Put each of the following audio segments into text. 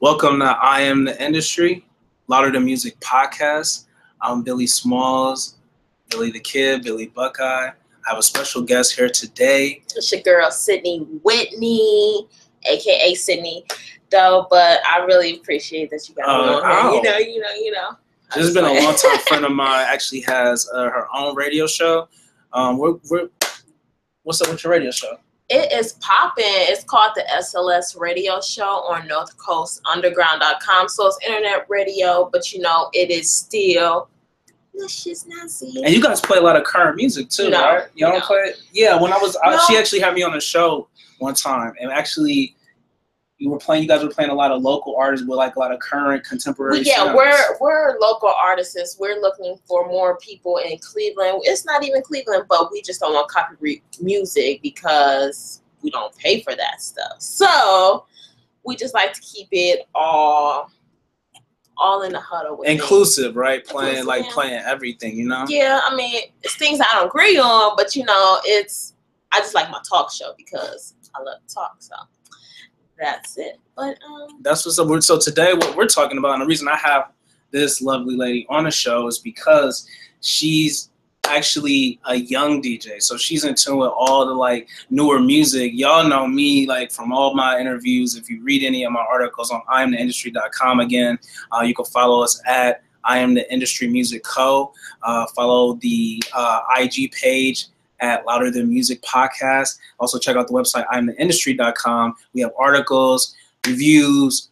Welcome to I Am the Industry, Louder Than Music podcast. I'm Billy Smalls, Billy the Kid, Billy Buckeye. I have a special guest here today. It's your girl Sydney Whitney, aka Sydney, though. But I really appreciate that you got Uh, me on oh. here. You know, you know, you know. This has been a long time friend of mine. Actually, has uh, her own radio show. Um, we're, we're what's up with your radio show? It is popping. It's called the SLS Radio Show on NorthCoastUnderground.com. So it's internet radio, but you know it is still. That's just not. And you guys play a lot of current music too, No, right? Y'all don't no. play? Yeah, when I was, I, No. she actually had me on a show one time, and actually, you were playing. You guys were playing a lot of local artists with like a lot of current contemporary. Yeah, sounds. we're we're local artists. We're looking for more people in Cleveland. It's not even Cleveland, but we just don't want copyright music because we don't pay for that stuff. So we just like to keep it all all in the huddle. Inclusive, right? Playing Inclusive, like yeah. playing everything, you know. Yeah, I mean, it's things I don't agree on, but you know, it's I just like my talk show because I love to talk. So that's it. But um, That's what's up. So today, what we're talking about, and the reason I have this lovely lady on the show is because she's actually a young DJ. So she's in tune with all the like newer music. Y'all know me like from all my interviews. If you read any of my articles on IamTheIndustry.com again, uh, you can follow us at I am the Industry Music Co. Uh, follow the uh, IG page at Louder Than Music Podcast. Also check out the website IamTheIndustry.com. We have articles, reviews,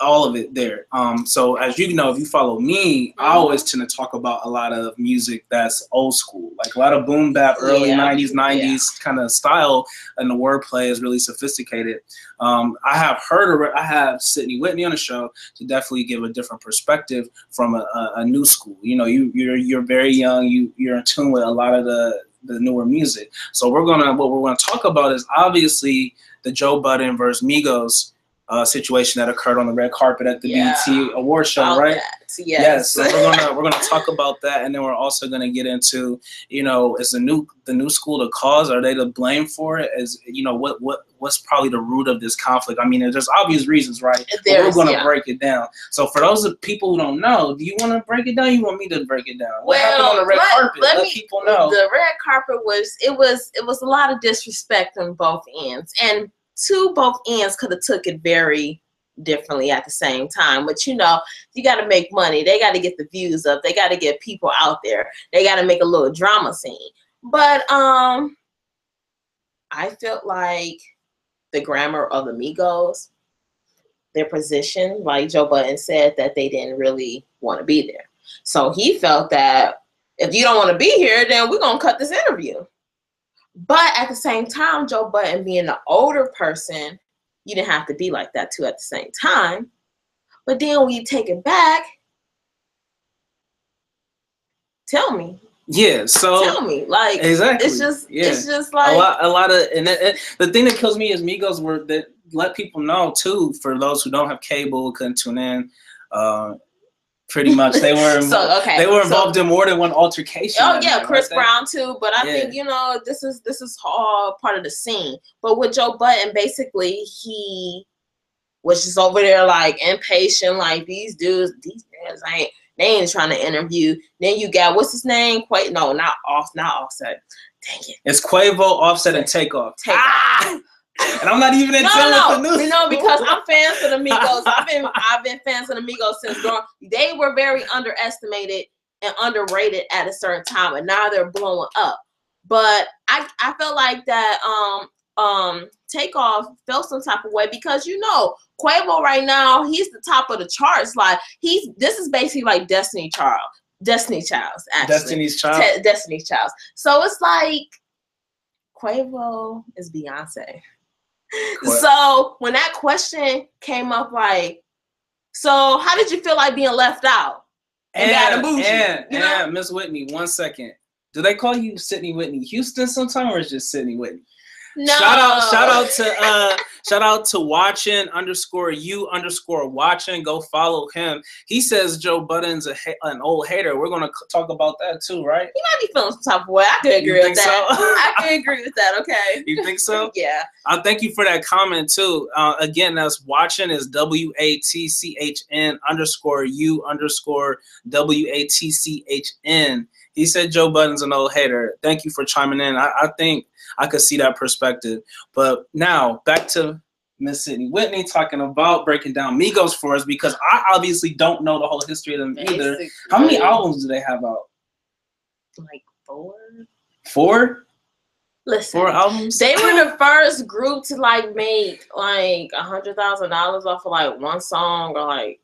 all of it there. Um, so as you know, if you follow me, I Mhm. always tend to talk about a lot of music that's old school, like a lot of boom bap, early Yeah. '90s, '90s kind of style, and the wordplay is really sophisticated. Um, I have heard, I have Sydney Whitney on the show to definitely give a different perspective from a, a, a new school. You know, you you're you're very young, you you're in tune with a lot of the the newer music. So we're gonna what we're gonna talk about is obviously the Joe Budden versus Migos uh, situation that occurred on the red carpet at the Yeah. BET award show, all right? that. Yes. Yes. so we're gonna we're gonna talk about that, and then we're also gonna get into you know is the new the new school the cause? Are they to blame for it? Is you know what what what's probably the root of this conflict? I mean, there's obvious reasons, right? We're gonna yeah. break it down. So for those of people who don't know, do you want to break it down? You want me to break it down? What happened on the red let- carpet? let Let, me- people know. The red carpet was it was it was a lot of disrespect on both ends, and two both ends could have took it very differently at the same time. But you know, you got to make money. They got to get the views up. They got to get people out there. They got to make a little drama scene. But um, I felt like the grammar of the Migos, their position, like Joe Budden said, that they didn't really want to be there. So he felt that if you don't want to be here, then we're gonna cut this interview. But at the same time, Joe Budden being the older person, you didn't have to be like that too at the same time. But then when you take it back, tell me, yeah. So tell me, like exactly. it's just, yeah. it's just like a lot, a lot of, and it, it- the thing that kills me is Migos were that let people know too. For those who don't have cable, couldn't tune in. Uh, pretty much, they were involved, so okay. they were so- involved in more than one altercation. Oh yeah, night, Chris? Brown too. But I Yeah. think you know this is this is all part of the scene. But with Joe Budden, basically he was just over there like impatient, like these dudes, these guys ain't they ain't trying to interview. Then you got what's his name? Quite no, not off, not offset. Dang it, It's Quavo, Offset, and Takeoff. take Ah! And I'm not even in no, no, with the no, news. no, because I'm fans of the Migos. I've been I've been fans of the Migos since growing. They were very underestimated and underrated at a certain time, and now they're blowing up. But I I felt like that um um takeoff felt some type of way because you know Quavo right now he's the top of the charts. Like he's this is basically like Destiny Child, Destiny Childs actually. Destiny's Child. Te- Destiny's Child. So it's like Quavo is Beyonce. So when that question came up, like, so how did you feel like being left out? and and Bougie, and, you know? and Miss Whitney, one second. Do they call you Sydney Whitney Houston sometime, or is it just Sydney Whitney? No. Shout out, shout out to uh shout out to watching underscore you underscore watching. Go follow him. He says Joe Budden's a ha- an old hater. We're gonna c- talk about that too, right? He might be feeling some type of way. I You agree with think that. so? I could agree with that. Okay. You think so? Yeah. Uh, thank you for that comment too. Uh, again, that's watching is W A T C H N underscore U underscore W A T C H N. He said Joe Budden's an old hater. Thank you for chiming in. I, I think I could see that perspective. But now back to Miss Sydney Whitney talking about breaking down Migos for us because I obviously don't know the whole history of them either. Basically, How many albums do they have out? Like four. Four? Listen. Four albums? They were the first group to like make like a hundred thousand dollars off of like one song or like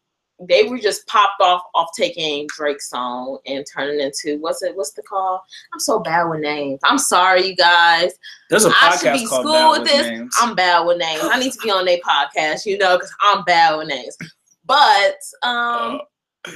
they were just popped off off taking Drake's song and turning into what's it what's the call? I'm so bad with names. I'm sorry you guys. There's a I should podcast be called school Bad with with this. Names. I'm bad with names. I need to be on their podcast, you know, because I'm bad with names. But um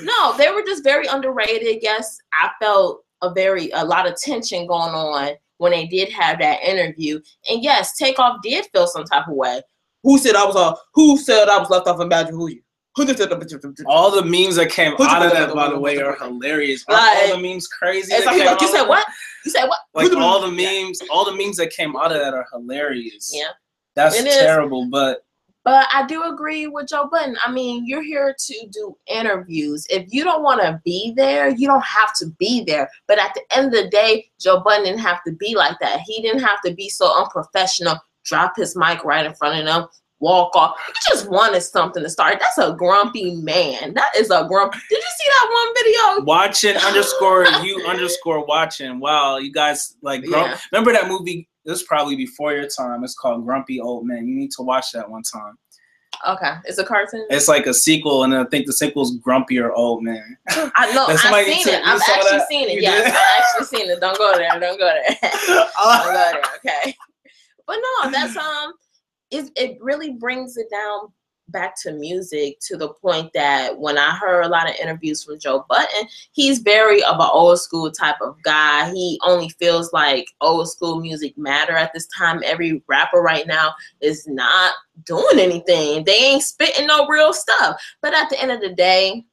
no, they were just very underrated. Yes, I felt a very a lot of tension going on when they did have that interview. And yes, Takeoff did feel some type of way. Who said I was a? who said I was left off Imagine Who You? Who did that? All the memes that came out of that, by the way, are hilarious. Like- all the memes crazy? It's like, you said what? You said what? Like all the memes, all the memes that came out of that are hilarious. Yeah. that's It is. terrible. But But I do agree with Joe Budden. I mean, you're here to do interviews. If you don't want to be there, you don't have to be there. But at the end of the day, Joe Budden didn't have to be like that. He didn't have to be so unprofessional, drop his mic right in front of them, walk off. He just wanted something to start. That's a grumpy man. That is a grump. Did you see that one video? watching underscore you underscore watching. Wow, you guys like grump. Yeah. Remember that movie? This is probably before your time. It's called Grumpy Old Man. You need to watch that one time. Okay, it's a cartoon. It's like a sequel, and I think the sequel's Grumpier Old Man. I know. I've seen it. I've actually that? seen it. You Yes. I've actually seen it. Don't go there. Don't go there. Don't go there. Okay. But no, that's um, it it really brings it down back to music to the point that when I heard a lot of interviews from Joe Budden, he's very of an old school type of guy. He only feels like old school music matter at this time. Every rapper right now is not doing anything. They ain't spitting no real stuff. But at the end of the day,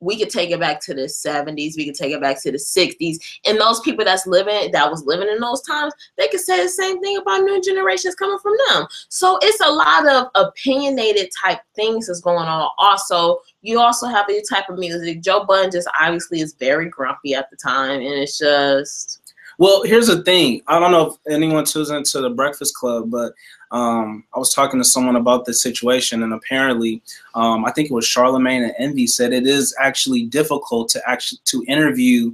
we could take it back to the 70s, we could take it back to the 60s. And those people that's living that was living in those times, they could say the same thing about new generations coming from them. So it's a lot of opinionated type things that's going on. Also, you also have a type of music. Joe Budden just obviously is very grumpy at the time, and it's just Well, here's the thing. I don't know if anyone tunes into the Breakfast Club, but um, I was talking to someone about this situation, and apparently, um, I think it was Charlemagne and Envy said it is actually difficult to actually to interview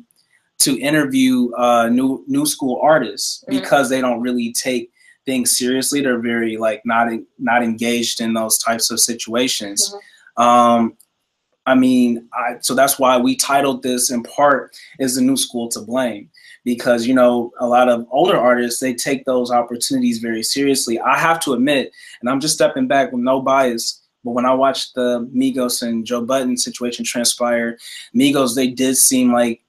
to interview uh, new new school artists Mhm. because they don't really take things seriously. They're very like not not engaged in those types of situations. Um, I mean, I, so that's why we titled this in part "Is the New School to Blame?" because you know a lot of older artists they take those opportunities very seriously. I have to admit, and I'm just stepping back with no bias. But when I watched the Migos and Joe Budden situation transpire, Migos they did seem like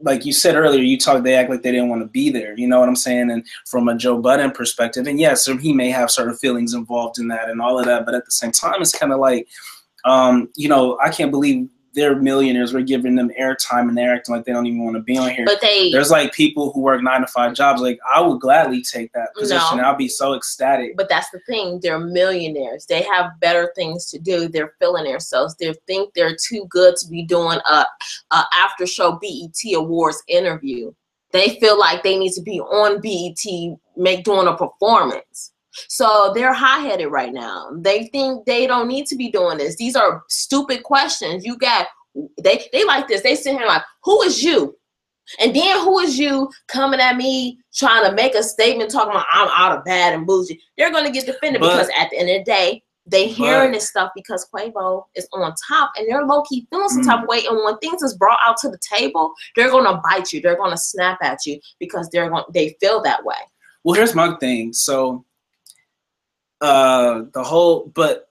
like you said earlier, you talked. They act like they didn't want to be there. You know what I'm saying? And from a Joe Budden perspective, and yes, he may have certain feelings involved in that and all of that. But at the same time, it's kind of like, um, you know, I can't believe they're millionaires. We're giving them airtime and they're acting like they don't even want to be on here. but they There's like people who work nine to five jobs. Like I would gladly take that position. No. I'll be so ecstatic. But that's the thing. They're millionaires. They have better things to do. They're feeling themselves. They think they're too good to be doing a, a after show BET Awards interview. They feel like they need to be on BET, make doing a performance. So they're high headed right now. They think they don't need to be doing this. These are stupid questions. You got they they like this. They sit here like, who is you? And then who is you coming at me trying to make a statement talking about I'm out of bad and bougie? They're gonna get defended But- because at the end of the day, they hearing But- this stuff because Quavo is on top and they're low key feeling some Mm. type of way. And when things is brought out to the table, they're gonna bite you. They're gonna snap at you because they're going they feel that way. Well, here's my thing. So, uh, the whole, but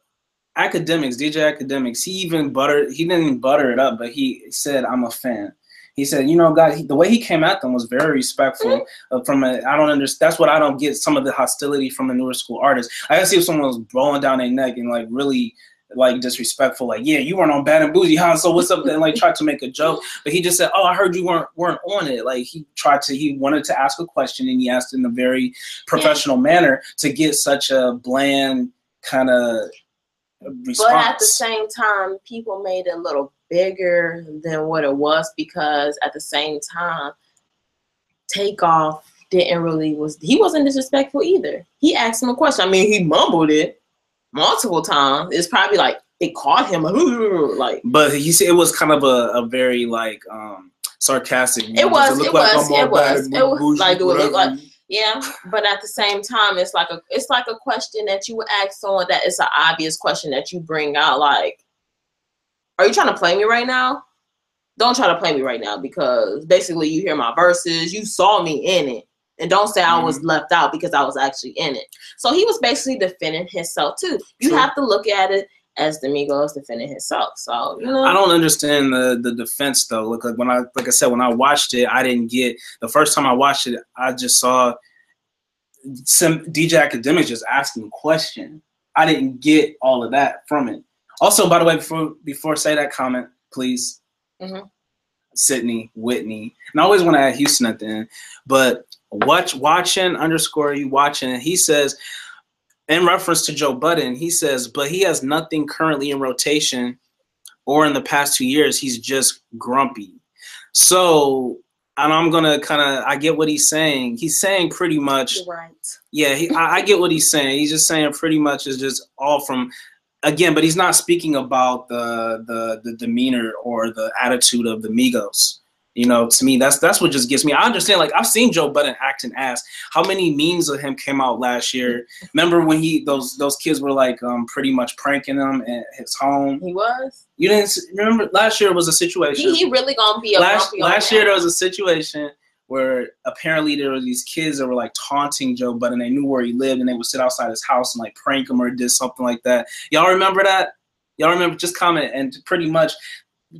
Akademiks, DJ Akademiks, he even buttered, he didn't even butter it up, but he said, I'm a fan. He said, you know, God, he, the way he came at them was very respectful. Mm-hmm. Uh, from a, I don't understand. That's what I don't get. Some of the hostility from the newer school artists. I can see if someone was blowing down their neck and like really like disrespectful, like, yeah, you weren't on Bad and Bougie, huh? So what's up? And like tried to make a joke, but he just said, oh, I heard you weren't weren't on it. Like he tried to, he wanted to ask a question and he asked in a very professional manner to get such a bland kind of response. But at the same time, people made it a little bigger than what it was because at the same time, Takeoff didn't really was he wasn't disrespectful either. He asked him a question. I mean, he mumbled it multiple times. It's probably like it caught him like. But he said it was kind of a, a very like um sarcastic. It was. It like was. It was. bad, It was like it whatever. like yeah. But at the same time, it's like a it's like a question that you would ask someone that is an obvious question that you bring out. Like, are you trying to play me right now? Don't try to play me right now because basically you hear my verses, you saw me in it. And don't say I was left out because I was actually in it. So he was basically defending himself too. You True. have to look at it as the Migos defending himself. So you know, I don't understand the the defense though. Look, like when I like I said when I watched it, I didn't get the first time I watched it. I just saw some DJ Akademiks just asking a question. I didn't get all of that from it. Also, by the way, before before I say that comment, please, Mhm. Sydney, Whitney, and I always want to add Houston at the end. But watch watching underscore you watching, and he says in reference to Joe Budden, he says, but he has nothing currently in rotation or in the past two years, he's just grumpy. So, and I'm gonna kind of, I get what he's saying. He's saying pretty much, you're right. yeah, he, I, I get what he's saying. He's just saying pretty much is just all from, again, but he's not speaking about the the the demeanor or the attitude of the Migos. You know, to me, that's that's what just gets me. I understand, like I've seen Joe Budden act an ass. How many memes of him came out last year? Remember when he those those kids were like um pretty much pranking him at his home? He was. You didn't remember last year was a situation. He, he really gonna be a last last year there was a situation where apparently there were these kids that were like taunting Joe Budden. They knew where he lived and they would sit outside his house and like prank him or did something like that. Y'all remember that? Y'all remember? Just comment and pretty much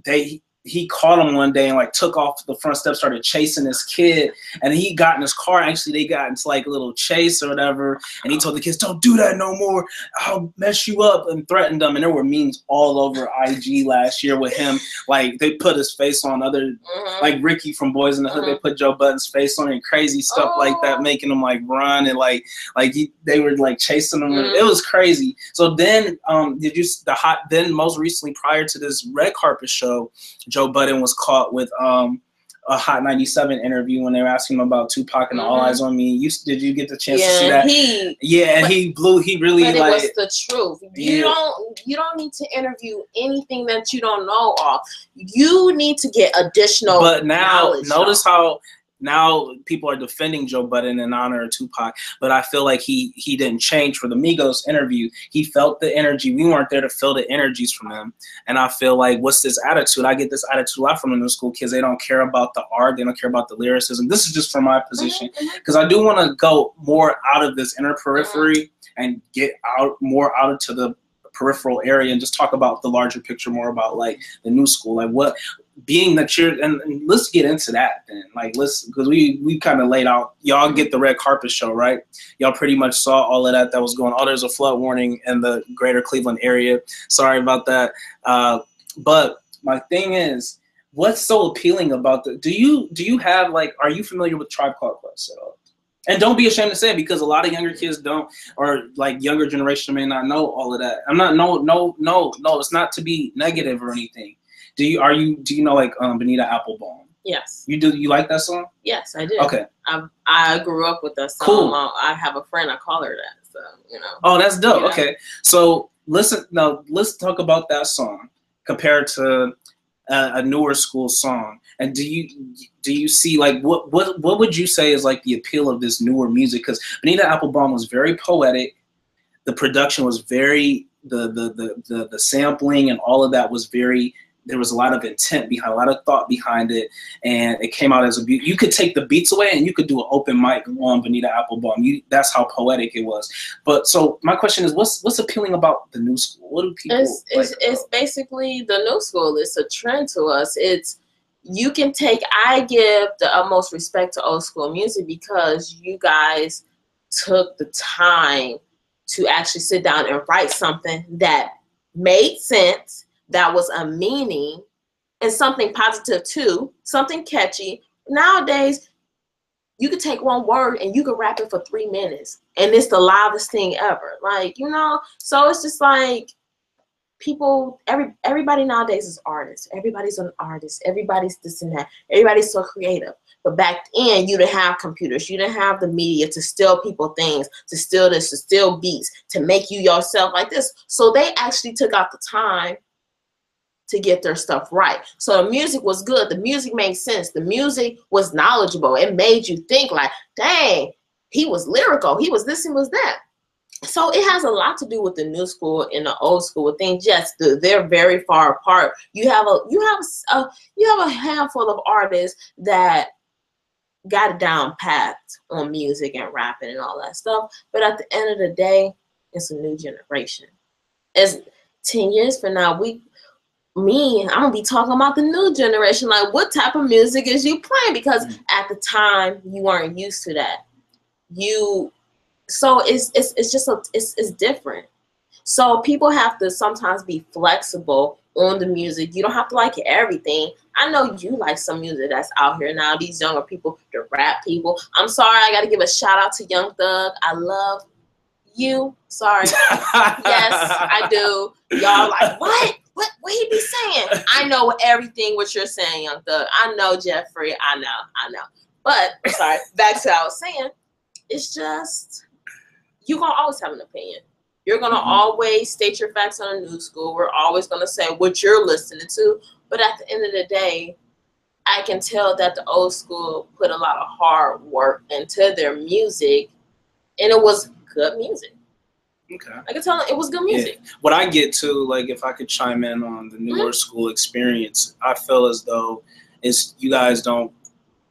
they he caught him one day and like took off the front step, started chasing this kid, and he got in his car. Actually, they got into like a little chase or whatever, and he told the kids, "Don't do that no more. I'll mess you up," and threatened them. And there were memes all over IG last year with him. Like they put his face on other Mhm. like Ricky from Boys in the Hood, they put Joe Budden's face on it and crazy stuff like that, Oh. making him like run and like like he, they were like chasing him. Mhm. It was crazy. So then, um, did you the hot? Then most recently, prior to this red carpet show, Joe Budden was caught with um a Hot 97 interview when they were asking him about Tupac and All Mhm. Eyes on Me. You did you get the chance to see yeah, that? he. yeah, and but- he blew. He really But it like. was the truth. You Yeah. don't. You don't need to interview anything that you don't know of. You need to get additional. but now notice how now people are defending Joe Budden in honor of Tupac, but I feel like he he didn't change for the Migos interview. He felt the energy. We weren't there to feel the energies from him, and I feel like what's this attitude? I get this attitude a lot from the new school kids. They don't care about the art. They don't care about the lyricism. This is just from my position because I do want to go more out of this inner periphery and get out more out into the peripheral area and just talk about the larger picture more about like the new school like what being that you're and, and let's get into that then like let's because we we kind of laid out y'all get the red carpet show right? Y'all pretty much saw all of that that was going on oh there's a flood warning in the greater cleveland area. Sorry about that. Uh but my thing is what's so appealing about the do you do you have like are you familiar with tribe called quest at all and don't be ashamed to say it because a lot of younger kids don't or like younger generation may not know all of that i'm not no no no no it's not to be negative or anything do you are you do you know like um Bonita Applebum Yes. you do you like that song Yes, I do. okay I I grew up with that song. Cool. Uh, I have a friend. I call her that. So you know. oh that's dope okay so listen now let's talk about that song compared to a, a newer school song? And do you do you see like what what what would you say is like the appeal of this newer music? Because Bonita Applebum was very poetic. The production was very the the the the, the sampling and all of that was very there was a lot of intent behind a lot of thought behind it and it came out as a beat you could take the beats away and you could do an open mic on Bonita Applebum you that's how poetic it was but so my question is what's what's appealing about the new school what do people It's it's, like it's about- basically the new school. It's a trend to us. It's you can take i give the utmost respect to old school music because you guys took the time to actually sit down and write something that made sense that was a meaning and something positive too something catchy. Nowadays you could take one word and you could rap it for three minutes and it's the loudest thing ever. Like you know so it's just like people every everybody nowadays is artists. Everybody's an artist. Everybody's this and that. Everybody's so creative. But back then you didn't have computers. You didn't have the media to steal people things to steal this to steal beats to make you yourself like this. So they actually took out the time to get their stuff right so the music was good the music made sense the music was knowledgeable it made you think like dang he was lyrical he was this and was that so it has a lot to do with the new school and the old school things. Yes, they're very far apart. You have a you have a you have a handful of artists that got it down pat on music and rapping and all that stuff. But at the end of the day, it's a new generation. As ten years from now, we me, I'm gonna be talking about the new generation. Like, what type of music is you playing? Because mm. at the time, you weren't used to that. You so it's it's it's just a, it's it's different. So people have to sometimes be flexible on the music. You don't have to like everything. I know you like some music that's out here now. These younger people, the rap people. I'm sorry, I got to give a shout out to Young Thug. I love you. Sorry. yes, I do. Y'all like what? What? What he be saying? I know everything what you're saying, Young Thug. I know Jeffrey. I know. I know. But sorry. Back to what I was saying. It's just you're gonna always have an opinion. You're gonna mm-hmm. always state your facts on a new school. We're always gonna say what you're listening to. But at the end of the day, I can tell that the old school put a lot of hard work into their music, and it was good music. Okay. I can tell it was good music. Yeah. What I get to, like, if I could chime in on the newer mm-hmm. school experience, I feel as though is you guys don't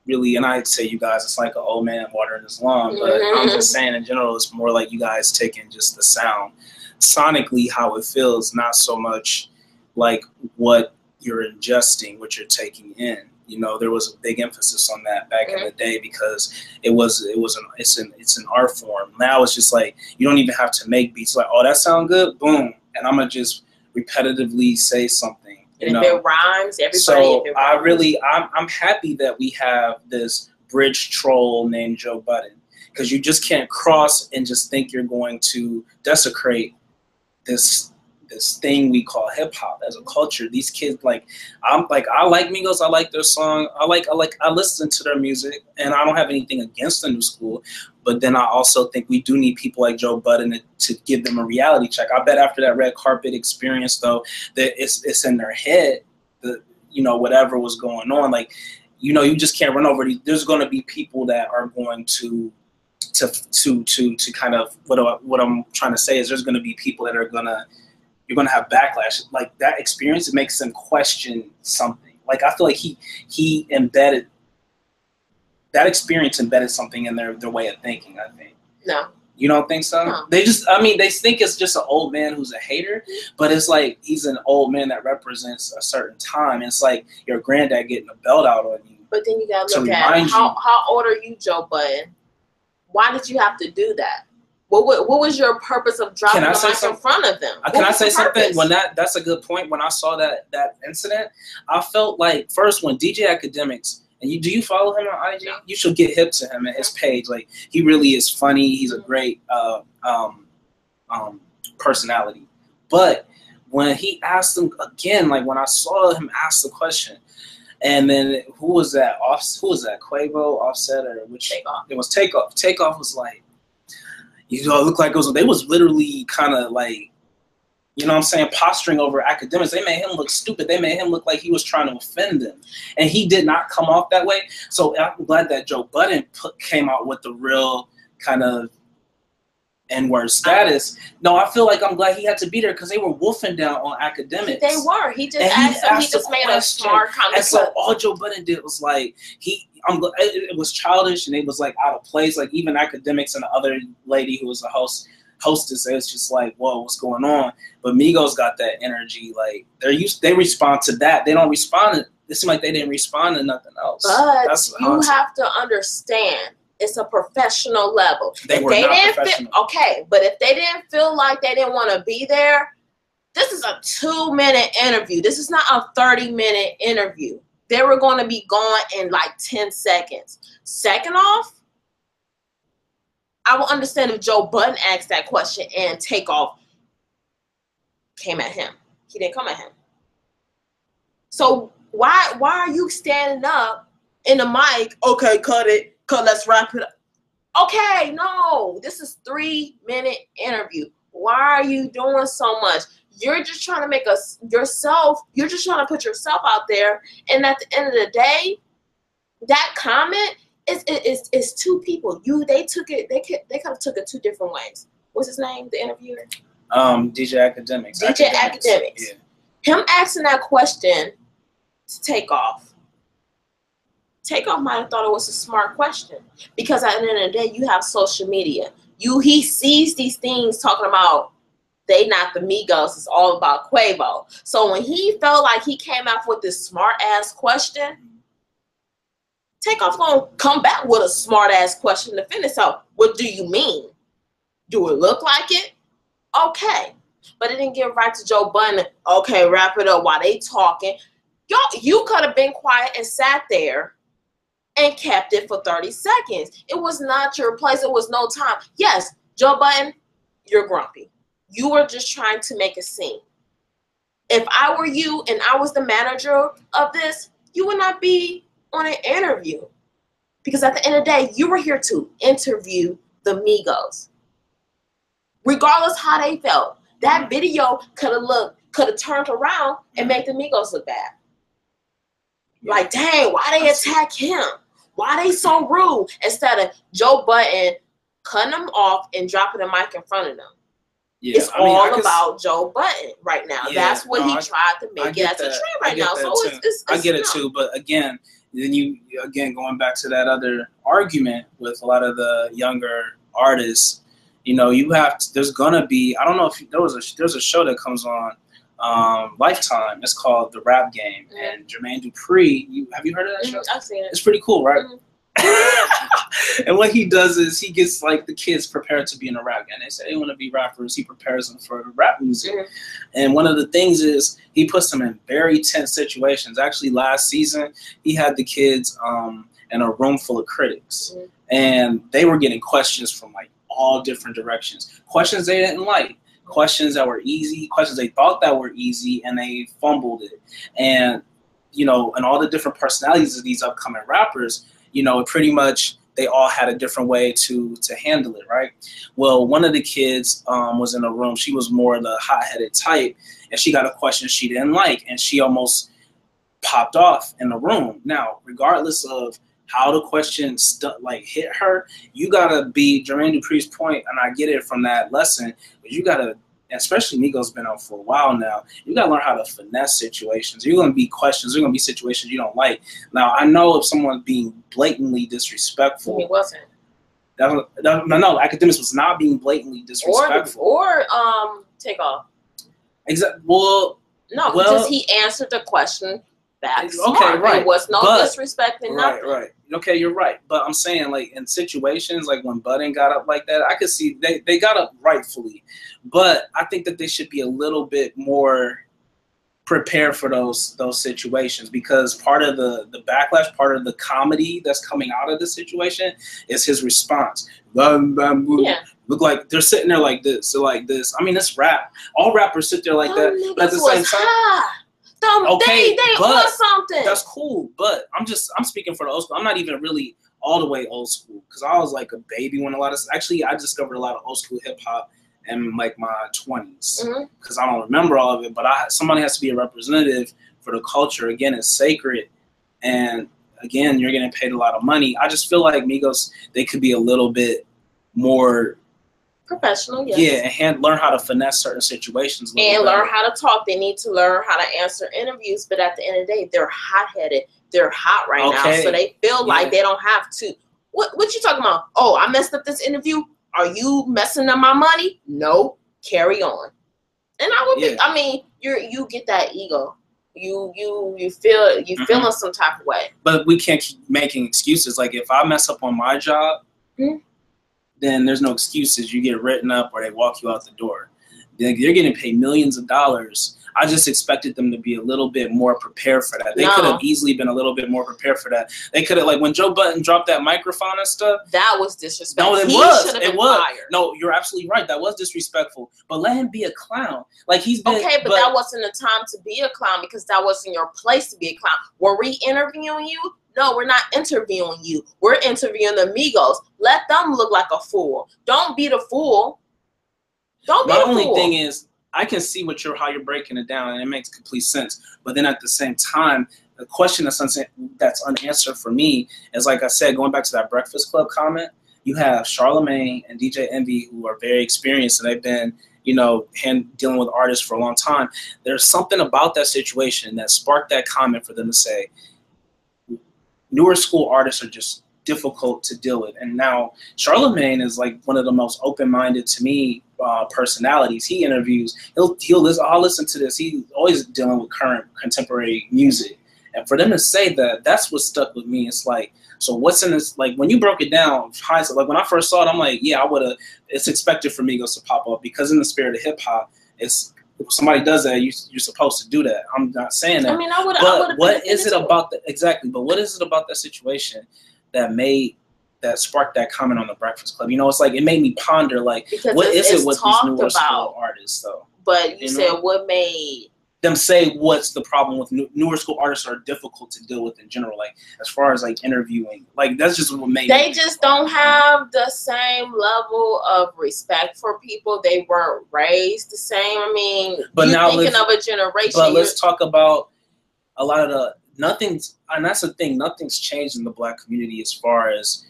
really, and I'd say you guys, it's like an old man watering his lawn, but mm-hmm. I'm just saying in general, it's more like you guys taking just the sound, sonically how it feels, not so much like what you're ingesting, what you're taking in. You know, there was a big emphasis on that back mm-hmm. in the day because it was it was an it's an it's an art form. Now it's just like you don't even have to make beats like, oh that sound good, boom, and I'm gonna just repetitively say something and if it rhymes, everybody. So rhymes. I really, I'm, I'm happy that we have this bridge troll named Joe Budden because you just can't cross and just think you're going to desecrate this this thing we call hip hop as a culture. These kids like I'm like I like Migos, I like their song, I like I like I listen to their music and I don't have anything against the new school. But then I also think we do need people like Joe Budden to, give them a reality check. I bet after that red carpet experience though, that it's it's in their head the you know, whatever was going on. Like, you know, you just can't run over these there's gonna be people that are going to to to to to kind of what what I'm trying to say is there's going to be people that are going to you're going to have backlash. Like that experience, it makes them question something. Like I feel like he he embedded that experience embedded something in their their way of thinking. I think. No. You don't think so? No. They just, I mean, they think it's just an old man who's a hater, mm-hmm. but it's like he's an old man that represents a certain time. It's like your granddad getting a belt out on you. But then you gotta look at how, how old are you, Joe Budden? Why did you have to do that? What, what, what was your purpose of dropping the mic in front of them? What can I say something? When that that's a good point. When I saw that that incident, I felt like first when DJ Akademiks and you do you follow him on IG? You should get hip to him and his page. Like he really is funny. He's a great uh, um, um, personality. But when he asked him again, like when I saw him ask the question, and then who was that? Off who was that? Quavo, Offset, or which? Takeoff. It was Takeoff. Takeoff was like, you know, it looked like it was. They was literally kind of like, you know, what I'm saying, posturing over Akademiks. They made him look stupid. They made him look like he was trying to offend them, and he did not come off that way. So I'm glad that Joe Budden put, came out with the real kind of N word status. No, I feel like I'm glad he had to be there because they were wolfing down on Akademiks. They were. He just asked, he, asked he just made a smart comment. And so all Joe Budden did was like he I'm it, it was childish and it was like out of place. Like even Akademiks and the other lady who was the host, hostess, it's just like, whoa, what's going on? But Migos got that energy. Like they're used, they respond to that. They don't respond. To, it seemed like they didn't respond to nothing else. But That's you have to understand it's a professional level. They if they didn't feel okay, but if they didn't feel like they didn't want to be there, this is a two minute interview. This is not a 30 minute interview. They were going to be gone in like 10 seconds. Second off, I will understand if Joe Budden asked that question and Takeoff came at him. He didn't come at him. So why why are you standing up in the mic? Okay, cut it. Cut. Let's wrap it up. Okay, no. This is three minute interview. Why are you doing so much? You're just trying to make us yourself. You're just trying to put yourself out there. And at the end of the day, that comment is is is two people. You they took it. They could they kind of took it two different ways. What's his name? The interviewer. Um, DJ Akademiks. DJ Akademiks. Akademiks. Yeah. Him asking that question to Takeoff. Takeoff might have thought it was a smart question because at the end of the day, you have social media. You he sees these things talking about they not the Migos. It's all about Quavo. So when he felt like he came out with this smart ass question, Takeoff gonna come back with a smart ass question to finish. So what do you mean? Do it look like it? Okay. But it didn't get right to Joe Budden. Okay, wrap it up while they talking. Y'all, you could have been quiet and sat there and kept it for 30 seconds. It was not your place. It was no time. Yes, Joe Budden, you're grumpy. You were just trying to make a scene. If I were you and I was the manager of this, you would not be on an interview. Because at the end of the day, you were here to interview the Migos. Regardless how they felt. That video could have looked, could have turned around and made the Migos look bad. Like, dang, why they attack him? Why they so rude? Instead of Joe Budden cutting them off and dropping the mic in front of them. Yeah, it's I mean, all about Joe Budden right now. Yeah, That's what no, he I, tried to make it as a trend right now. So it's, it's, it's, I get it too, but again, then you again going back to that other argument with a lot of the younger artists. You know, you have to, there's gonna be I don't know if there was a there's a show that comes on um, Lifetime. It's called The Rap Game, mm-hmm. and Jermaine Dupri. You have you heard of that mm-hmm. show? I've seen it. It's pretty cool, right? Mm-hmm. and what he does is he gets like the kids prepared to be in a rap game. They say they want to be rappers. He prepares them for rap music. Mm-hmm. And one of the things is he puts them in very tense situations. Actually, last season he had the kids um, in a room full of critics, mm-hmm. and they were getting questions from like all different directions. Questions they didn't like questions that were easy, questions they thought that were easy, and they fumbled it. And you know, and all the different personalities of these upcoming rappers, you know, pretty much they all had a different way to to handle it, right? Well, one of the kids um, was in a room. She was more the hot-headed type, and she got a question she didn't like, and she almost popped off in the room. Now, regardless of how the question stu- like hit her, you gotta be Jermaine Dupri's point, and I get it from that lesson. But you gotta, especially Migos been out for a while now. You gotta learn how to finesse situations. You're gonna be questions. There's gonna be situations you don't like. Now I know if someone's being blatantly disrespectful, he wasn't. That, that, no, no, Akademiks was not being blatantly disrespectful. Or, or um, Takeoff. Exactly. Well, no, well, because he answered the question back. Okay, right. It was no but, disrespect and right, nothing. Right, Okay, you're right. But I'm saying like in situations like when Budden got up like that, I could see they, they got up rightfully. But I think that they should be a little bit more prepared for those those situations because part of the the backlash, part of the comedy that's coming out of the situation is his response. Yeah. Look like they're sitting there like this, so like this. I mean, it's rap. All rappers sit there like that, but at the same time. High them. Okay, they they want something. That's cool, but I'm just I'm speaking for the old school. I'm not even really all the way old school because I was like a baby when a lot of actually I discovered a lot of old school hip hop in like my 20s because mm-hmm. I don't remember all of it. But I somebody has to be a representative for the culture. Again, it's sacred, and again, you're getting paid a lot of money. I just feel like Migos they could be a little bit more professional, yes. Yeah, and learn how to finesse certain situations. And better. learn how to talk. They need to learn how to answer interviews. But at the end of the day, they're hot headed. They're hot right okay. now, so they feel like they don't have to. What what you talking about? Oh, I messed up this interview. Are you messing up my money? No. Carry on. And I would be. I mean, you you get that ego. You you you feel you Mhm. feeling some type of way. but we can't keep making excuses. Like if I mess up on my job, Mhm. Then there's no excuses. You get written up or they walk you out the door. They- They're getting paid millions of dollars. I just expected them to be a little bit more prepared for that. They No. could have easily been a little bit more prepared for that. They could have like when Joe Budden dropped that microphone and stuff. That was disrespectful. No, it he was. It was. fired. No, you're absolutely right. That was disrespectful. But let him be a clown. Like he's been. Okay, but, that wasn't the time to be a clown because that wasn't your place to be a clown. Were we interviewing you? No, we're not interviewing you. We're interviewing the Migos. Let them look like a fool. Don't be the fool. Don't be the fool. My the only fool. thing is, I can see what you're how you're breaking it down, and it makes complete sense. But then at the same time, the question that's unsa- that's unanswered for me is like I said, going back to that Breakfast Club comment. You have Charlemagne and DJ Envy who are very experienced, and they've been, you know, hand, dealing with artists for a long time. There's something about that situation that sparked that comment for them to say, newer school artists are just difficult to deal with. And now Charlemagne is like one of the most open-minded to me uh, personalities. He interviews. He'll he'll listen. I'll listen to this. He's always dealing with current contemporary music. And for them to say that, that's what stuck with me. It's like, so what's in this? Like when you broke it down, hindsight, like when I first saw it, I'm like, yeah, I would have. It's expected for Migos to pop up because in the spirit of hip hop, it's if somebody does that, you, you're supposed to do that. I'm not saying that. I mean, I would. I But would. what is it about the exactly? But what is it about that situation that made that sparked that comment on the Breakfast Club? You know, it's like it made me ponder like Because what is it with these newer about, school artists though? but you, you said know? what made Them say what's the problem with new, newer school artists are difficult to deal with in general, like as far as like interviewing, like that's just what made they just don't have the same level of respect for people. They weren't raised the same. I mean, But now thinking of a generation. But let's talk about a lot of the nothing's and that's the thing, nothing's changed in the black community as far as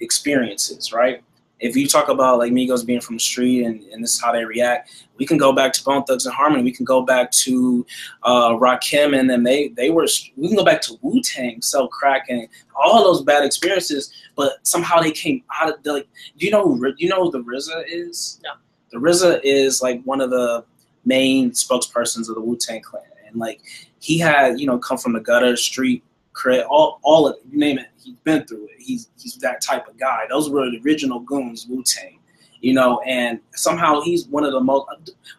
experiences, right? If you talk about like Migos being from the street and, and this is how they react, we can go back to Bone Thugs and Harmony. We can go back to uh, Rakim and then They they were. We can go back to Wu Tang, sell crack, and all those bad experiences. But somehow they came out of the. Like, do you know you know who the RZA is? No. The RZA is like one of the main spokespersons of the Wu Tang Clan, and like he had you know come from the gutter, street cred, all all of it, you name it. He's been through it. He's he's that type of guy. Those were the original goons, Wu Tang, you know. And somehow he's one of the most.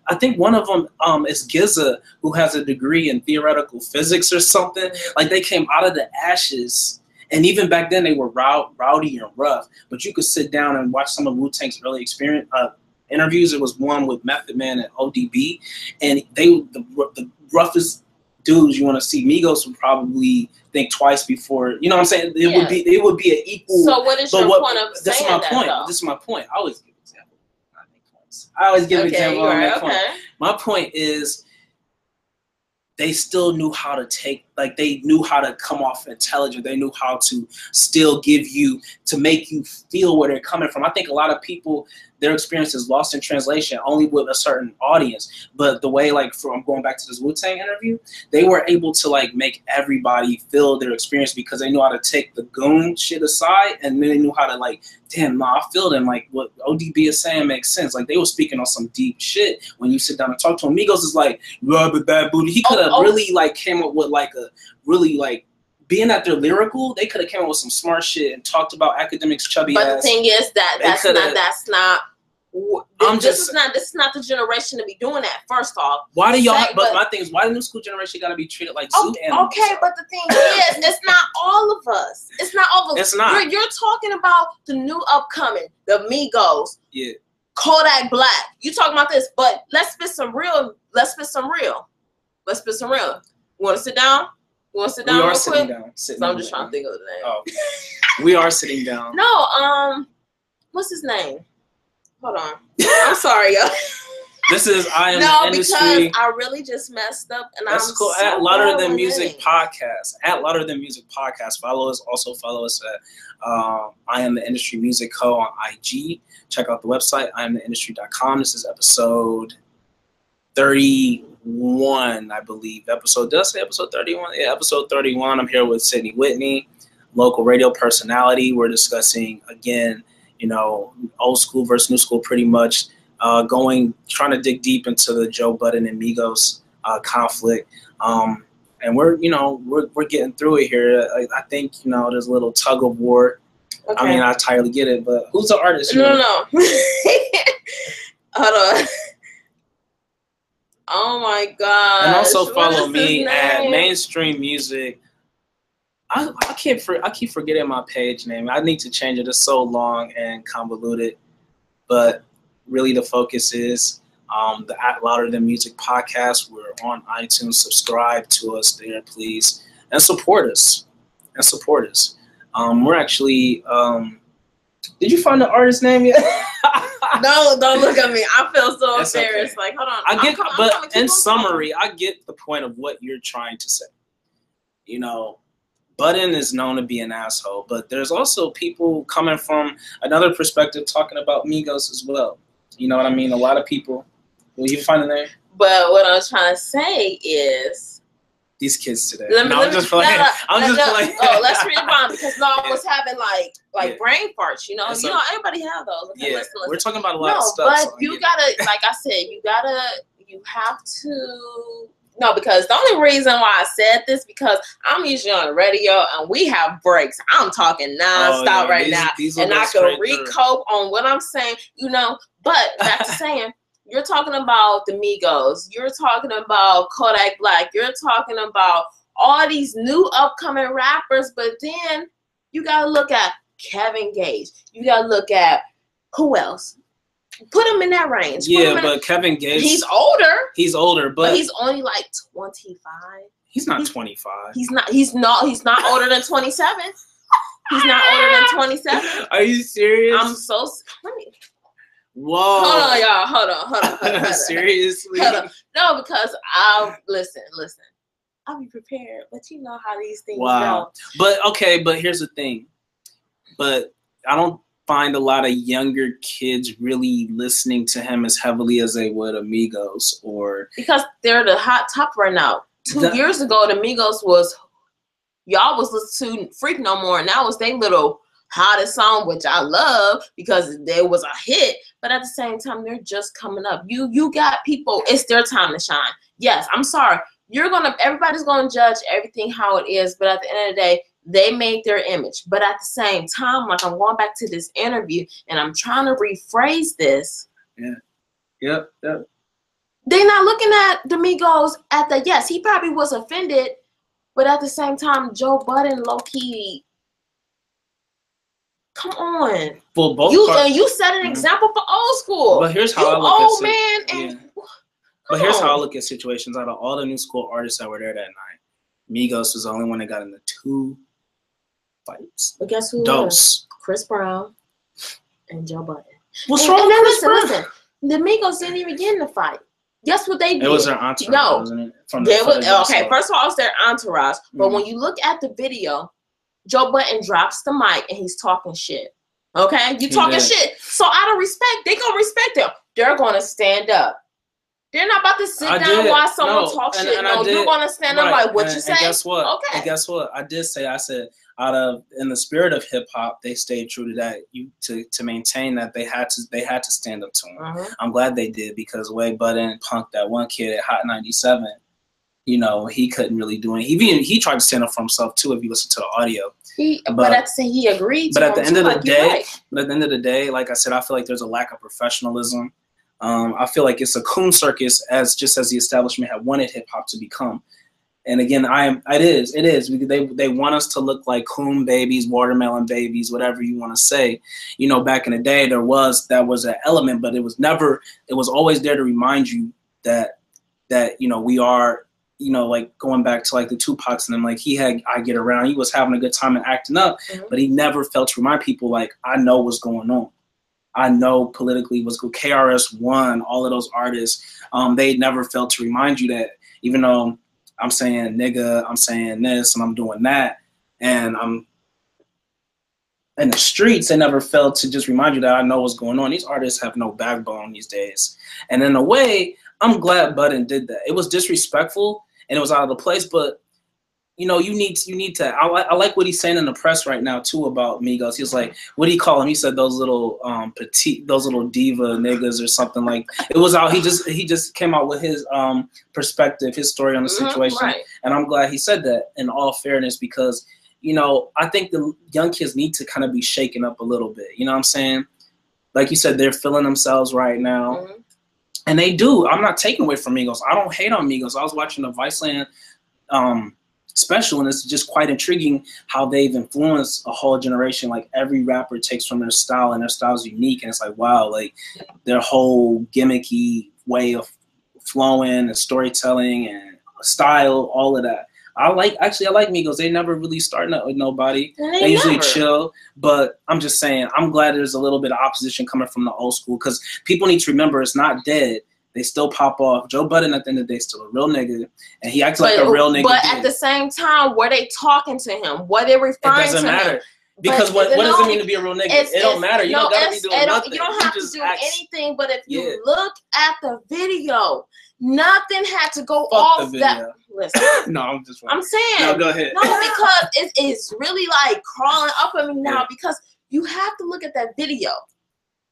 I think one of them um, is GZA, who has a degree in theoretical physics or something. Like they came out of the ashes. And even back then, they were row- rowdy and rough. But you could sit down and watch some of Wu Tang's early experience uh, interviews. It was one with Method Man and ODB, and they the, the roughest dudes you want to see. Migos would probably think twice before. You know what I'm saying? It Yeah. would be it would be an equal. so what is your what, point of this is saying my that point. though? This is my point. I always give examples. I make points. I always give okay, examples. you're I make right. Okay. My point is they still knew how to take like they knew how to come off intelligent. They knew how to still give you to make you feel where they're coming from. I think a lot of people their experience is lost in translation only with a certain audience. But the way like from going back to this wu-tang interview they were able to like make everybody feel their experience because they knew how to take the goon shit aside and then they knew how to like damn nah, i feel them. Like what odb is saying makes sense. Like they were speaking on some deep shit when you sit down and talk to them migos is like rubber bad booty. He Oh, could have oh. really like came up with like a really like being that they're lyrical, they could have came up with some smart shit and talked about academics chubby But the thing is that that's not that's not. I'm this just- is not this is not the generation to be doing that. First off, why do y'all? Say- but, but- my thing is, why the new school generation got to be treated like zoo animals? okay, but the thing is, it's not all of us. It's not all of us. It's not. You're, you're talking about the new upcoming, the Migos, yeah, Kodak Black. You talking about this, but let's spit some real. Let's spit some real. Let's spit some real. You want to sit down? You want to sit down we are sitting quick? down. Sitting I'm just trying to think of the name. Oh, we are sitting down. No, um, what's his name? Hold on. I'm sorry, y'all. This is I am no, because industry. I really just messed up, and That's I'm cool. so at Louder Than Music. Podcast. At Louder Than Music Podcast. Follow us. Also follow us at um, I am the Industry Music Co on IG. Check out the website, I am the industry.com. This is episode 31, I believe. Episode, I say episode 31? Yeah, episode 31. I'm here with Sydney Whitney, local radio personality. We're discussing, again, you know, old school versus new school, pretty much. Uh, going, trying to dig deep into the Joe Budden and Migos uh, conflict. Um, and we're, you know, we're, we're getting through it here. I, I think, you know, there's a little tug of war. Okay. I mean, I entirely get it, but who's the artist? no, no, no. Hold on. Oh my god! and also follow me at mainstream music. I, I can't for, I keep forgetting my page name. I need to change it. It's so long and convoluted, but really the focus is um, the Act Louder Than Music podcast. We're on iTunes. Subscribe to us there, please, and support us. And support us. Um, we're actually. Um, did you find the artist name yet? No, don't look at me. I feel so That's embarrassed. okay. Like, hold on. I get, I'm but. Keep in summary, I get the point of what you're trying to say. You know, Budden is known to be an asshole, but there's also people coming from another perspective talking about Migos as well. You know what I mean? A lot of people. Will you find the name? But what I'm trying to say is, These kids today. let me, no, let I'm me, just playing. no, I'm just playing. Oh, let's rewind because no, I was having like like Yeah. brain farts. You know, That's you know, everybody have those. Okay, Yeah, listen, we're talking about a lot no, of stuff. but so you gotta, like I said, you gotta, you have to. No, because the only reason why I said this because I'm usually on the radio and we have breaks. I'm talking Oh, nonstop yeah, right these- now, these and I can recope on what I'm saying. You know, but back to saying. You're talking about the Migos. You're talking about Kodak Black. You're talking about all these new upcoming rappers. But then you gotta look at Kevin Gates. You gotta look at who else? Put him in that range. Yeah, but Kevin Gates, he's older, he's older, but, but he's only like 25. he's not he's- 25. He's not. He's not. He's not older than 27. He's not older than 27. Are you serious? I'm so. Let me. Whoa. Hold on, y'all. Hold on. Hold on. Hold on, hold on. Seriously? Hold on. No, because I'll listen. Listen. I'll be prepared, but you know how these things Wow. go. But okay, but here's the thing. But I don't find a lot of younger kids really listening to him as heavily as they would Amigos or Because they're the hot top right now. Two The- years ago, the Migos was y'all was listening to Freak No More, and that was their little hottest song, which I love because there was a hit. But at the same time, they're just coming up. You you got people. It's their time to shine. Yes, I'm sorry. You're gonna. Everybody's gonna judge everything how it is. But at the end of the day, they made their image. But at the same time, like I'm going back to this interview, and I'm trying to rephrase this. Yeah. Yep, yep. they're not looking at the Migos at the yes, he probably was offended, but at the same time, Joe Budden low key. Come on, Well both you part- and you set an Mhm. example for old school. But here's you how I look old at it. man, and yeah. But here's how I look at situations. Out of all the new school artists that were there that night, Migos was the only one that got into two fights. But guess who? Dose. Chris Brown and Joe Budden. What's and, wrong and with Chris listen, Brown? listen. The Migos didn't even get in the fight. Guess what they did? It was their entourage, No. wasn't it? From the was, I okay, first of all, it's their entourage. But Mhm. when you look at the video, Joe Budden drops the mic and he's talking shit. Okay, you talking did. shit. So out of respect, they gonna respect him. They're gonna stand up. They're not about to sit I down did. watch someone No, talk and- shit. and no, you're gonna stand up like what and, you say. And guess what? Okay. And guess what? I did say I said out of in the spirit of hip hop, they stayed true to that. You to to maintain that they had to they had to stand up to him. Mhm. I'm glad they did because Way Budden punked that one kid at Hot 97. You know, he couldn't really do it. He even he tried to stand up for himself too if you listen to the audio. He, but, But- at the he agreed. but at the end too, of the like, day, right. But at the end of the day, like I said, I feel like there's a lack of professionalism. Um, I feel like it's a coon circus as just as the establishment had wanted hip hop to become. And again, I am it is it is they they want us to look like coon babies, watermelon babies, whatever you want to say. You know, back in the day, there was that was an element, but it was never. It was always there to remind you that that you know we are you know like going back to like the Tupacs and them like he had I get around he was having a good time and acting up Mhm. but he never felt to remind people like I know what's going on I know politically what's good KRS One all of those artists um they never felt to remind you that even though I'm saying nigga I'm saying this and I'm doing that and I'm in the streets they never felt to just remind you that I know what's going on these artists have no backbone these days and in a way I'm glad Budden did that. It was disrespectful and it was out of the place, but you know, you need to, you need to. I, li- I like what he's saying in the press right now too about Migos. He's like, what do you call him? He said those little um petite, those little diva niggas or something like. It was out. He just he just came out with his um perspective, his story on the Mhm, situation, right. and I'm glad he said that. In all fairness, because you know, I think the young kids need to kind of be shaken up a little bit. You know what I'm saying? Like you said, they're feeling themselves right now. Mhm. And they do. I'm not taking away from Migos. I don't hate on Migos. I was watching the Viceland um, special, and it's just quite intriguing how they've influenced a whole generation. Like every rapper takes from their style, and their style is unique. And it's like, wow, like their whole gimmicky way of flowing and storytelling and style, all of that. I like actually I like Migos. They never really start out with nobody. And They usually chill, but I'm just saying I'm glad there's a little bit of opposition coming from the old school because people need to remember it's not dead. They still pop off. Joe Budden at the end of the day is still a real nigga, and he acts like a real nigga. But did. at the same time, were they talking to him? Were they it referring doesn't to matter him? because But what, what does it mean to be a real nigga? It's- It don't matter. You no, don't gotta be doing nothing. You don't have to do act- anything. But if you Yeah. look at the video, nothing had to go Fuck off that. Listen, no, I'm just. I'm saying no, go ahead. no because it is really like crawling up on me now Yeah. because you have to look at that video.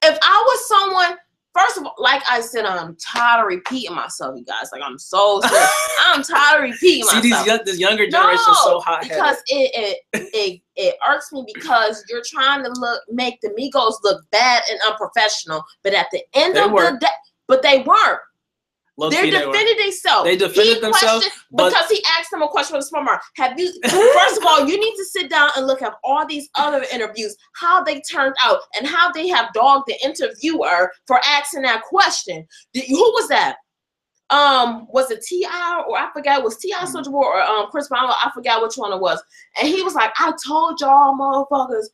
If I was someone, first of all, like I said, I'm tired of repeating myself, you guys. Like I'm so serious. I'm tired of repeating myself. See these young, this younger generation is so hot because it, it it it irks me because you're trying to look make the Migos look bad and unprofessional, but at the end They of were. the day, but they weren't. Low They're defending themselves. They defended He themselves, because he asked them a question from the smart mark. Have you? First of all, you need to sit down and look at all these other interviews, how they turned out, and how they have dogged the interviewer for asking that question. Did, who was that? Um, was it T.I. or I forgot? Was T.I. Mm-hmm. Or um Chris Brown? I forgot which one it was. And he was like, "I told y'all motherfuckers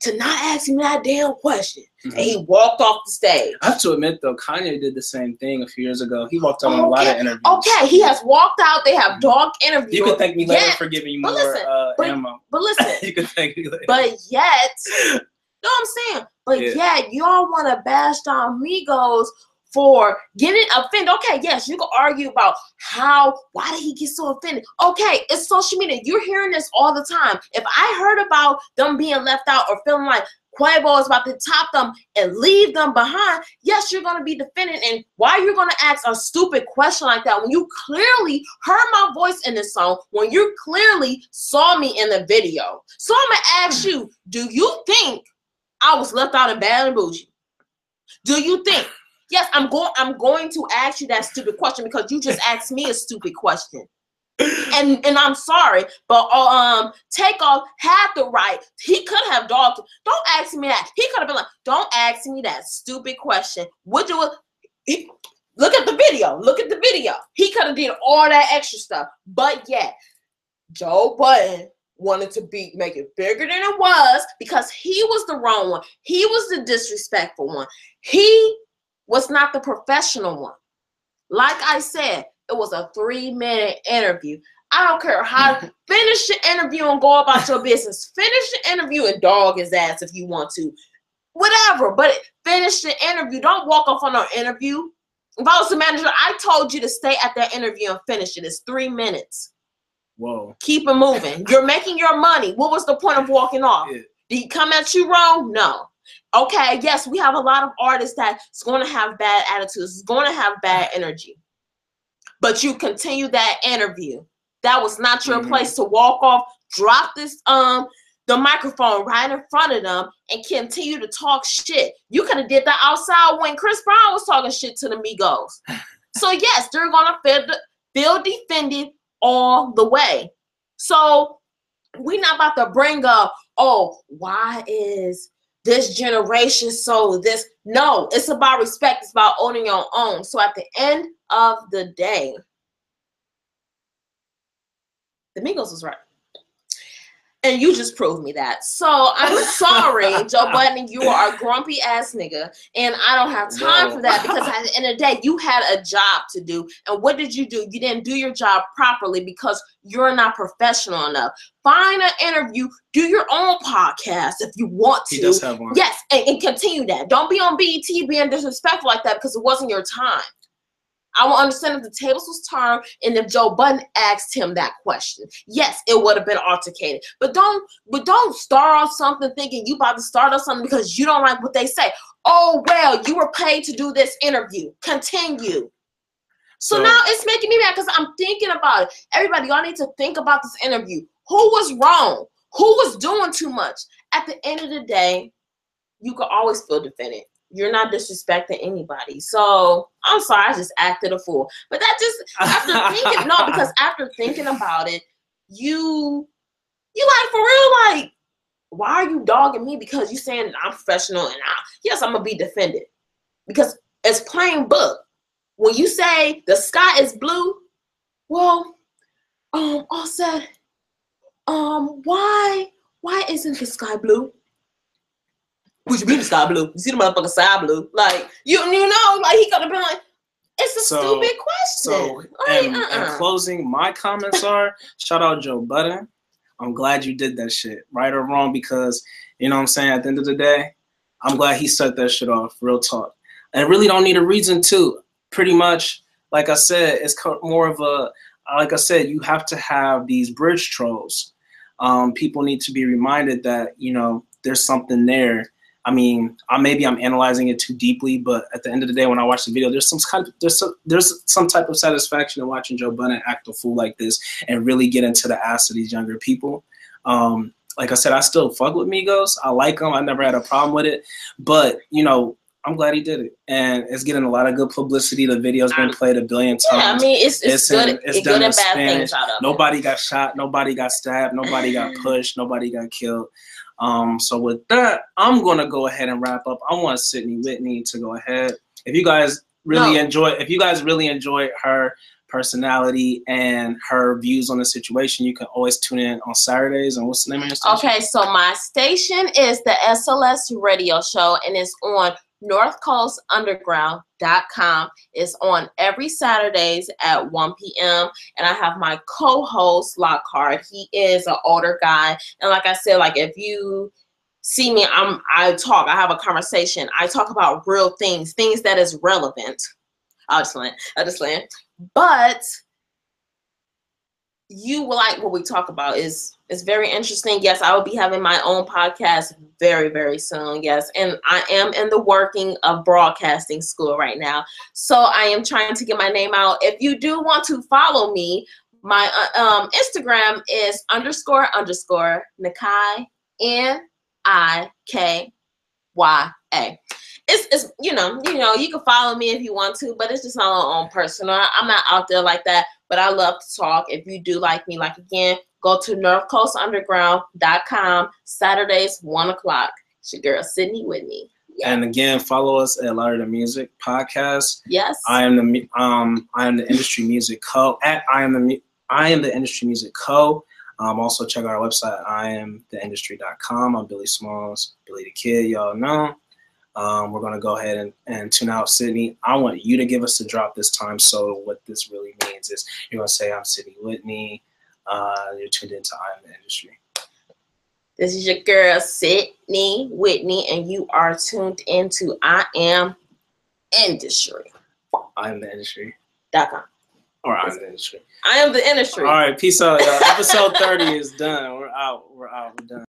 to not ask me that damn question," Mhm. and he walked off the stage. I have to admit though, Kanye did the same thing a few years ago. He walked out on a lot of interviews. Okay, he has walked out. They have dog interviews. You can thank me later Yet- for giving you but more listen, uh, but- ammo. But listen, you can thank me later. but yet, you know what I'm saying? But Yeah. yet, y'all want to bash down Migos for getting offended. Okay, yes, you can argue about how, why did he get so offended? Okay, it's social media. You're hearing this all the time. If I heard about them being left out or feeling like Quavo is about to top them and leave them behind, yes, you're going to be defending. And why are you're going to ask a stupid question like that when you clearly heard my voice in the song, when you clearly saw me in the video. So I'm going to ask you, do you think I was left out in Bad and Bougie? Do you think? Yes, I'm going. I'm going to ask you that stupid question because you just asked me a stupid question, and and I'm sorry, but um, Takeoff had the right. He could have dogged. Don't ask me that. He could have been like, "Don't ask me that stupid question." Would you? He, look at the video. Look at the video. He could have did all that extra stuff, but yet Joe Budden wanted to be make it bigger than it was because he was the wrong one. He was the disrespectful one. He was not the professional one. Like I said, it was a three minute interview. I don't care how finish the interview and go about your business. Finish the interview and dog his ass if you want to. Whatever, but finish the interview. Don't walk off on an interview. If I was the manager, I told you to stay at that interview and finish it. It's three minutes Whoa. keep it moving. You're making your money. What was the point of walking off? Yeah. Did he come at you wrong? No. Okay, yes, we have a lot of artists that's going to have bad attitudes, is going to have bad energy. But you continue that interview. That was not your Mhm. place to walk off, drop this um the microphone right in front of them and continue to talk shit. You could have did that outside when Chris Brown was talking shit to the Migos. so yes, they're gonna feel feel defended all the way. So we're not about to bring up, oh, why is this generation so this? No, it's about respect. It's about owning your own. So at the end of the day, the Migos was right. And you just proved me that. So I'm sorry, Joe Budden, you are a grumpy ass nigga. And I don't have time Whoa. for that because at the end of the day, you had a job to do. And what did you do? You didn't do your job properly because you're not professional enough. Find an interview, do your own podcast if you want He to. does have one. Yes, and, and continue that. Don't be on BET being disrespectful like that because it wasn't your time. I will understand if the tables was turned and if Joe Budden asked him that question. Yes, it would have been altercated. But don't but don't start off something thinking you about to start off something because you don't like what they say. Oh well, you were paid to do this interview. Continue. So, so now it's making me mad because I'm thinking about it. Everybody, y'all need to think about this interview. Who was wrong? Who was doing too much? At the end of the day, you can always feel defended. You're not disrespecting anybody. So I'm sorry, I just acted a fool. But that just after thinking no, because after thinking about it, you you like for real, like, why are you dogging me? Because you saying I'm professional and I yes, I'm gonna be defended. Because it's plain book. When you say the sky is blue, well, um, all said, um, why why isn't the sky blue? You mean the sky blue? You see the motherfucker sky blue? Like you you know, like he could have been like, it's a so, stupid question. So like, in, uh-uh. in closing, my comments are shout out Joe Budden. I'm glad you did that shit, right or wrong, because you know what I'm saying. At the end of the day, I'm glad he set that shit off. Real talk, and really don't need a reason to. Pretty much, like I said, it's more of a like I said, you have to have these bridge trolls. Um, people need to be reminded that you know there's something there I mean, I, maybe I'm analyzing it too deeply, but at the end of the day, when I watch the video, there's some kind of there's some, there's some type of satisfaction in watching Joe Budden act a fool like this and really get into the ass of these younger people. Um, like I said, I still fuck with Migos. I like them. I never had a problem with it, but you know, I'm glad he did it, and it's getting a lot of good publicity. The video's been played a billion times. Yeah, I mean, it's it's, it's good. In, it's, good and bad things out of Nobody got shot. Nobody got stabbed. Nobody got pushed. Nobody got killed. Um, so with that, I'm gonna go ahead and wrap up. I want Sydney Whitney to go ahead. If you guys really no. enjoy, if you guys really enjoy her personality and her views on the situation, you can always tune in on Saturdays. And what's the name of your station? Okay, so my station is the SLS Radio Show, and it's on northcoastunderground.com. It's on every Saturdays at 1 p.m. And I have my co-host Lockhart. He is an older guy. And like I said, like if you see me, I'm I talk, I have a conversation. I talk about real things, things that is relevant. I'll just land. I'll just land. But you like what we talk about is it's very interesting. Yes, I will be having my own podcast very, very soon. Yes, and I am in the working of broadcasting school right now. So I am trying to get my name out. If you do want to follow me, my uh, um, Instagram is underscore underscore Nikai N I K Y A it's, it's you know you know you can follow me if you want to but it's just on own personal i'm not out there like that but i love to talk if you do like me like again go to northcoastunderground.com saturdays one o'clock it's your girl sydney whitney yeah. And again, follow us at Louder Than Music podcast. Yes. I am the um I am the industry music co at I am the I am the industry music co. Um, also check out our website, I am the industry.com. I'm Billy Smalls, Billy the Kid, y'all know. Um, we're going to go ahead and, and tune out Sydney. I want you to give us the drop this time. So what this really means is you're going to say, I'm Sydney Whitney. Uh, you're tuned into I Am the Industry. This is your girl, Sydney Whitney, and you are tuned into I Am Industry. I Am the Industry. Dot com. Or I Am the Industry. I Am the Industry. All right, peace out, y'all. Episode 30 is done. We're out. We're out. We're done.